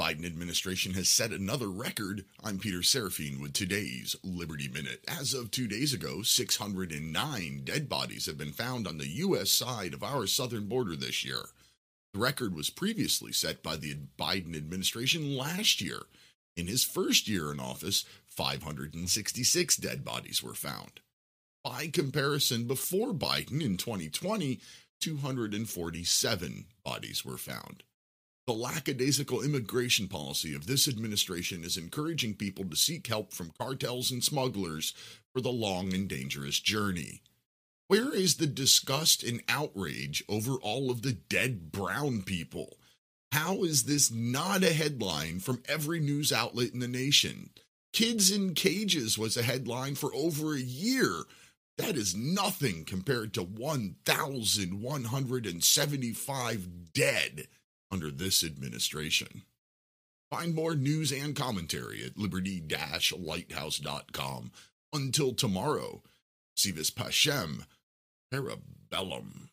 Biden administration has set another record. I'm Peter Seraphine with today's Liberty Minute. As of two days ago, 609 dead bodies have been found on the U.S. side of our southern border this year. The record was previously set by the Biden administration last year. In his first year in office, 566 dead bodies were found. By comparison, before Biden in 2020, 247 bodies were found. The lackadaisical immigration policy of this administration is encouraging people to seek help from cartels and smugglers for the long and dangerous journey. Where is the disgust and outrage over all of the dead brown people? How is this not a headline from every news outlet in the nation? Kids in cages was a headline for over a year. That is nothing compared to 1,175 dead under this administration. Find more news and commentary at liberty-lighthouse.com. Until tomorrow, si vis pacem, parabellum.